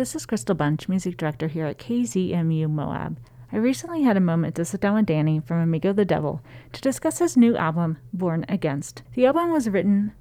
This is Crystal Bunch, music director here at KZMU Moab. I recently had a moment to sit down with Danny from Amigo the Devil to discuss his new album, Born Against. The album was written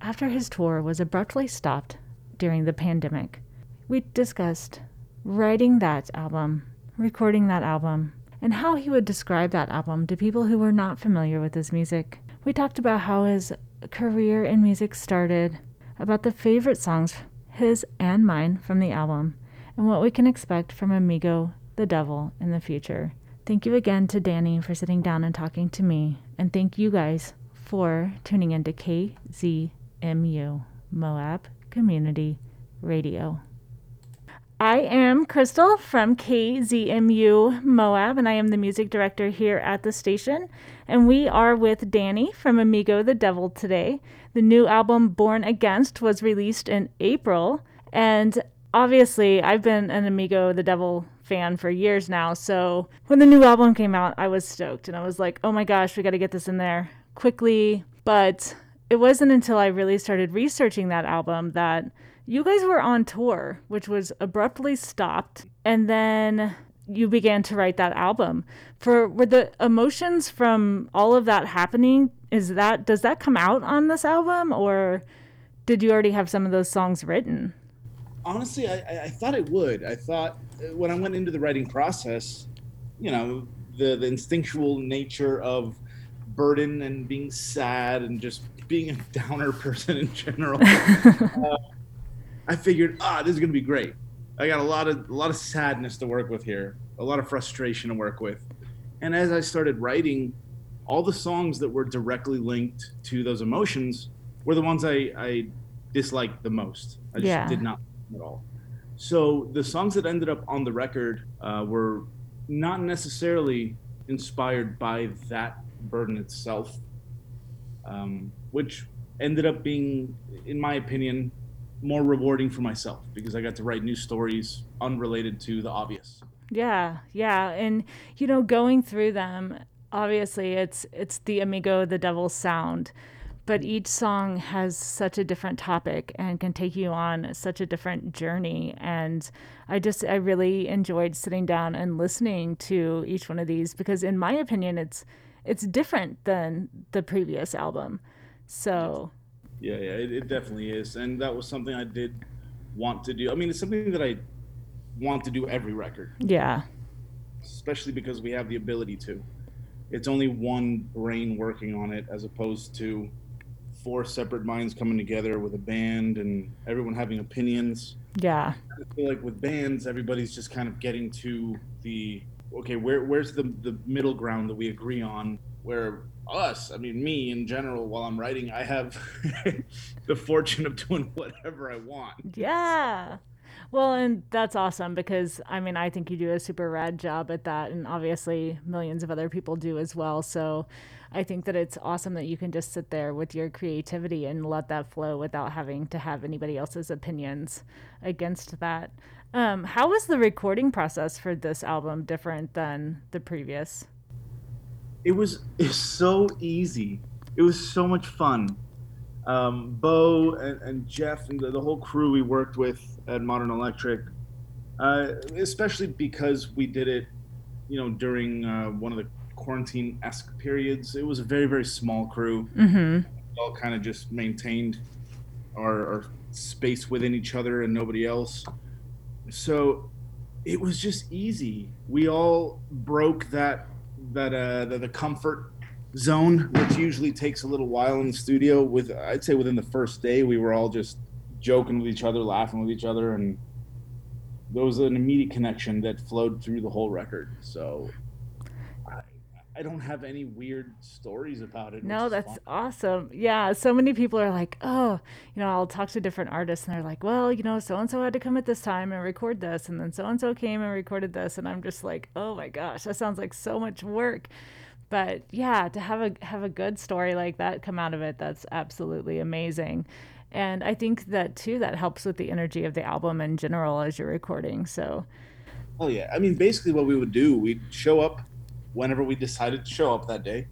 after his tour was abruptly stopped during the pandemic. We discussed writing that album, recording that album, and how he would describe that album to people who were not familiar with his music. We talked about how his career in music started, about the favorite songs, his and mine, from the album, and what we can expect from Amigo the Devil in the future. Thank you again to Danny for sitting down and talking to me, and thank you guys for tuning into KZMU Moab Community Radio. I am Crystal from KZMU Moab, and I am the music director here at the station. And we are with Danny from Amigo the Devil today. The new album, Born Against, was released in April. And obviously, I've been an Amigo the Devil fan for years now. So when the new album came out, I was stoked. And I was like, oh my gosh, we got to get this in there quickly. But it wasn't until I really started researching that album that you guys were on tour, which was abruptly stopped, and then you began to write that album. For were the emotions from all of that happening? Is that does that come out on this album, or did you already have some of those songs written? Honestly, I, I thought it would. I thought uh, when I went into the writing process, you know, the the instinctual nature of burden and being sad and just being a downer person in general. uh, I figured, ah, this is gonna be great. I got a lot of a lot of sadness to work with here, a lot of frustration to work with. And as I started writing, all the songs that were directly linked to those emotions were the ones I, I disliked the most. I just yeah. did not at all. So the songs that ended up on the record uh, were not necessarily inspired by that burden itself, um, which ended up being, in my opinion, more rewarding for myself because I got to write new stories unrelated to the obvious. Yeah, yeah, and you know, going through them, obviously it's it's the Amigo the Devil sound, but each song has such a different topic and can take you on such a different journey and I just I really enjoyed sitting down and listening to each one of these because in my opinion it's it's different than the previous album. So yeah, yeah, it, it definitely is, and that was something I did want to do. I mean, it's something that I want to do every record. Yeah. Especially because we have the ability to. It's only one brain working on it as opposed to four separate minds coming together with a band and everyone having opinions. Yeah. I feel like with bands, everybody's just kind of getting to the okay, where where's the the middle ground that we agree on where us, I mean, me in general, while I'm writing, I have the fortune of doing whatever I want. Yeah. Well, and that's awesome because I mean, I think you do a super rad job at that, and obviously millions of other people do as well. So I think that it's awesome that you can just sit there with your creativity and let that flow without having to have anybody else's opinions against that. Um, how was the recording process for this album different than the previous? It was it's so easy. It was so much fun. Um, Beau and, and, Jeff and the, the, whole crew we worked with at Modern Electric, uh, especially because we did it, you know, during uh, one of the quarantine esque periods. It was a very very small crew. Mm-hmm. We all kind of just maintained our, our space within each other and nobody else. So it was just easy. We all broke that that uh, the, the comfort zone, which usually takes a little while in the studio. With I'd say within the first day, we were all just joking with each other, laughing with each other, and there was an immediate connection that flowed through the whole record. So I don't have any weird stories about it. No, that's fun. awesome. Yeah, so many people are like, oh, you know, I'll talk to different artists, and they're like, well, you know, so and so had to come at this time and record this, and then so and so came and recorded this, and I'm just like, oh my gosh, that sounds like so much work. But yeah, to have a have a good story like that come out of it, that's absolutely amazing. And I think that too that helps with the energy of the album in general as you're recording. So Oh yeah. I mean basically what we would do, we'd show up whenever we decided to show up that day.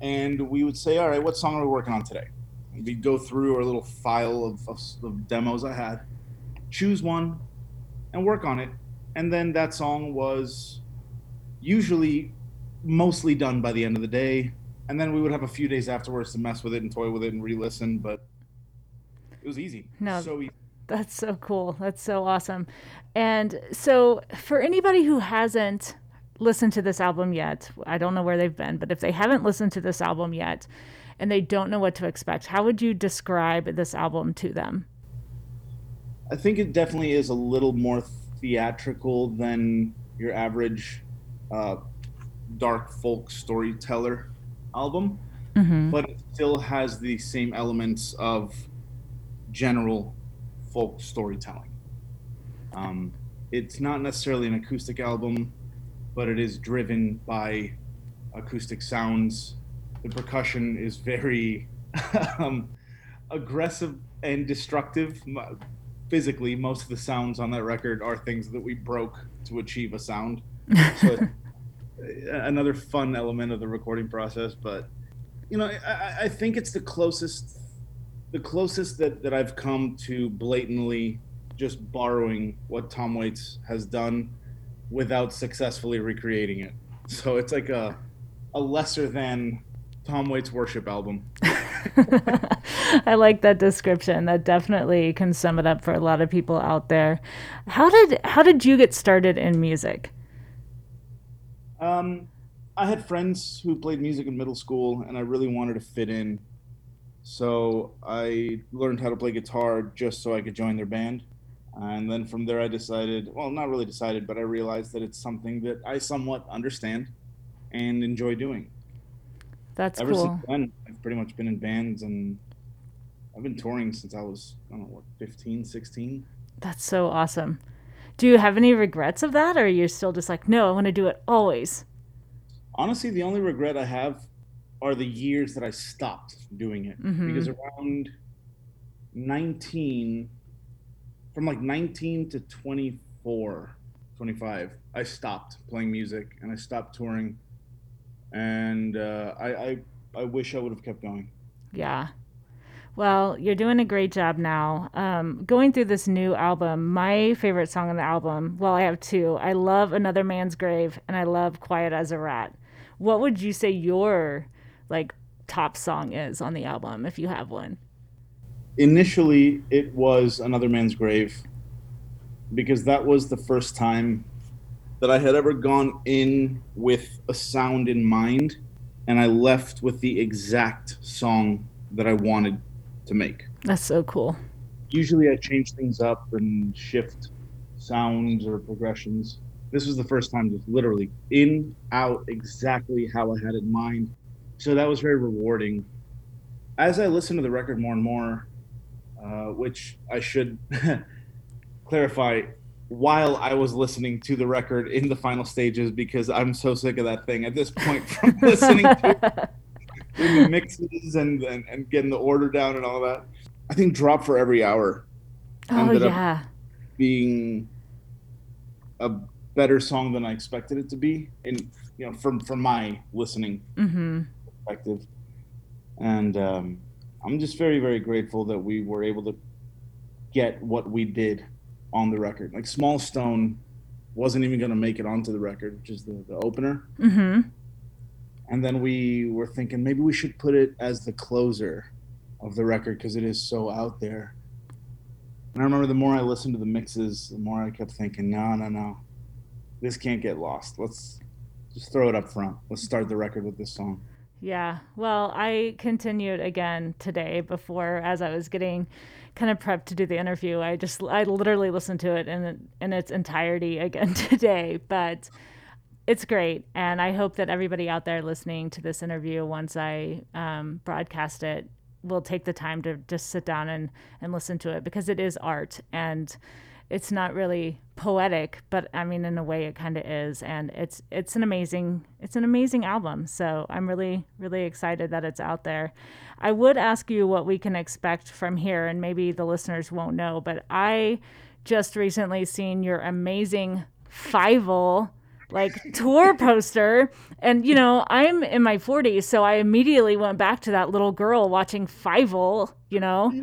And we would say, all right, what song are we working on today? And we'd go through our little file of, of, of demos I had, choose one, and work on it. And then that song was usually mostly done by the end of the day. And then we would have a few days afterwards to mess with it and toy with it and re-listen. But it was easy. No, so easy. That's so cool. That's so awesome. And so, for anybody who hasn't listened to this album yet, I don't know where they've been, but if they haven't listened to this album yet and they don't know what to expect, how would you describe this album to them? I think it definitely is a little more theatrical than your average uh, dark folk storyteller album, mm-hmm. but it still has the same elements of general folk storytelling. Um, it's not necessarily an acoustic album, but it is driven by acoustic sounds. The percussion is very um, aggressive and destructive. Physically, most of the sounds on that record are things that we broke to achieve a sound. So another fun element of the recording process, but you know, I, I think it's the closest the closest that, that I've come to blatantly just borrowing what Tom Waits has done without successfully recreating it. So it's like a a lesser than Tom Waits worship album. I like that description. That definitely can sum it up for a lot of people out there. How did how did you get started in music? Um, I had friends who played music in middle school, and I really wanted to fit in. So I learned how to play guitar just so I could join their band. And then from there, I decided well, not really decided, but I realized that it's something that I somewhat understand and enjoy doing. That's Ever cool. since then, I've pretty much been in bands and I've been touring since I was, I don't know, what, 15, 16. That's so awesome. Do you have any regrets of that, or are you still just like, no, I want to do it always? Honestly, the only regret I have are the years that I stopped doing it. Mhm. Because around 19, from like 19 to 24, 25, I stopped playing music and I stopped touring. And uh, I, I, I wish I would have kept going. Yeah. Well, you're doing a great job now. Um, going through this new album, my favorite song on the album, well, I have two. I love Another Man's Grave and I love Quiet as a Rat. What would you say your like top song is on the album if you have one? Initially it was another man's grave because that was the first time that I had ever gone in with a sound in mind and I left with the exact song that I wanted to make. That's so cool. Usually I change things up and shift sounds or progressions. This was the first time just literally in out exactly how I had it in mind. So that was very rewarding. As I listened to the record more and more, uh, which I should clarify while I was listening to the record in the final stages because I'm so sick of that thing at this point from listening to doing the mixes and, and, and getting the order down and all that. I think Drop for Every Hour Oh, Ended up- being a better song than I expected it to be in you know from from my listening Mm-hmm. perspective. And um, I'm just very, very grateful that we were able to get what we did on the record. Like Small Stone wasn't even going to make it onto the record, which is the, the opener. Mm-hmm. And then we were thinking maybe we should put it as the closer of the record because it is so out there. And I remember the more I listened to the mixes, the more I kept thinking, no, no, no, this can't get lost. Let's just throw it up front. Let's start the record with this song. Yeah. Well, I continued again today before as I was getting kind of prepped to do the interview. I just I literally listened to it in in its entirety again today, but it's great and I hope that everybody out there listening to this interview once I um, broadcast it will take the time to just sit down and and listen to it because it is art and it's not really poetic, but I mean in a way it kind of is and it's it's an amazing it's an amazing album. So I'm really really excited that it's out there. I would ask you what we can expect from here and maybe the listeners won't know, but I just recently seen your amazing Fievel like tour poster and you know i'm in my 40s so i immediately went back to that little girl watching Fievel, you know mm-hmm.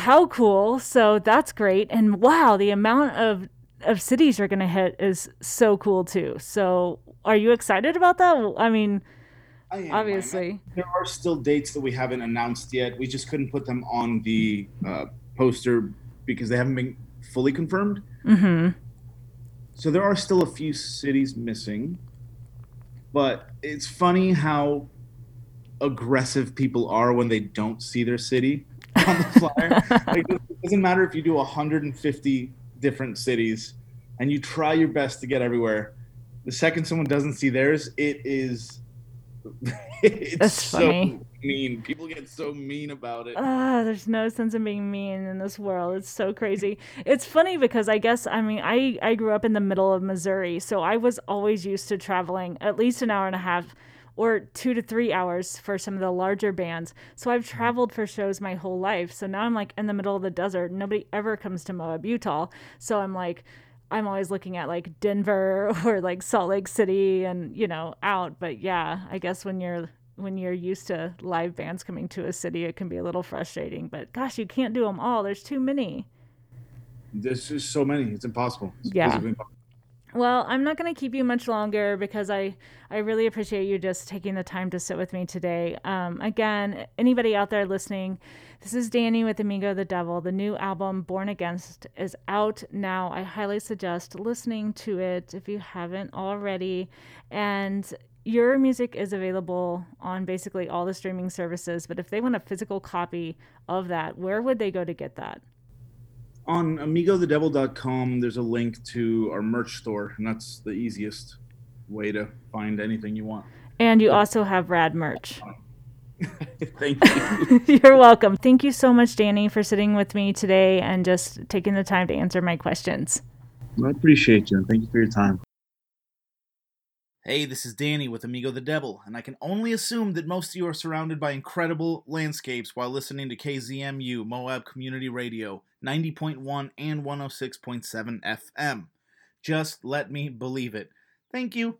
How cool. So that's great. And wow, the amount of of cities you're going to hit is so cool too. So, are you excited about that? I mean, I am, obviously. There are still dates that we haven't announced yet. We just couldn't put them on the uh, poster because they haven't been fully confirmed. Mm-hmm. So there are still a few cities missing, but it's funny how aggressive people are when they don't see their city on the flyer. like, it doesn't matter if you do 150 different cities and you try your best to get everywhere. The second someone doesn't see theirs, it is it's That's so funny. mean. People get so mean about it. Ah, there's no sense in being mean in this world. It's so crazy. it's funny because I guess I mean I I grew up in the middle of Missouri, so I was always used to traveling at least an hour and a half or two to three hours for some of the larger bands. So I've hmm. traveled for shows my whole life. So now I'm like in the middle of the desert. Nobody ever comes to Moab, Utah. So I'm like, I'm always looking at like Denver or like Salt Lake City and, you know, out. But yeah, I guess when you're when you're used to live bands coming to a city, it can be a little frustrating. But gosh, you can't do them all. There's too many. There's just so many. It's impossible. It's yeah. Impossible. Well, I'm not going to keep you much longer because I, I really appreciate you just taking the time to sit with me today. Um, again, anybody out there listening, this is Danny with Amigo the Devil. The new album, Born Against, is out now. I highly suggest listening to it if you haven't already. And your music is available on basically all the streaming services. But if they want a physical copy of that, where would they go to get that? On amigothedevil.com there's a link to our merch store and that's the easiest way to find anything you want. And you also have rad merch. Thank you. You're welcome. Thank you so much danny for sitting with me today and just taking the time to answer my questions. I appreciate you and thank you for your time. Hey, this is Danny with Amigo the Devil, and I can only assume that most of you are surrounded by incredible landscapes while listening to KZMU Moab Community Radio 90.1 and 106.7 FM. Just let me believe it. Thank you.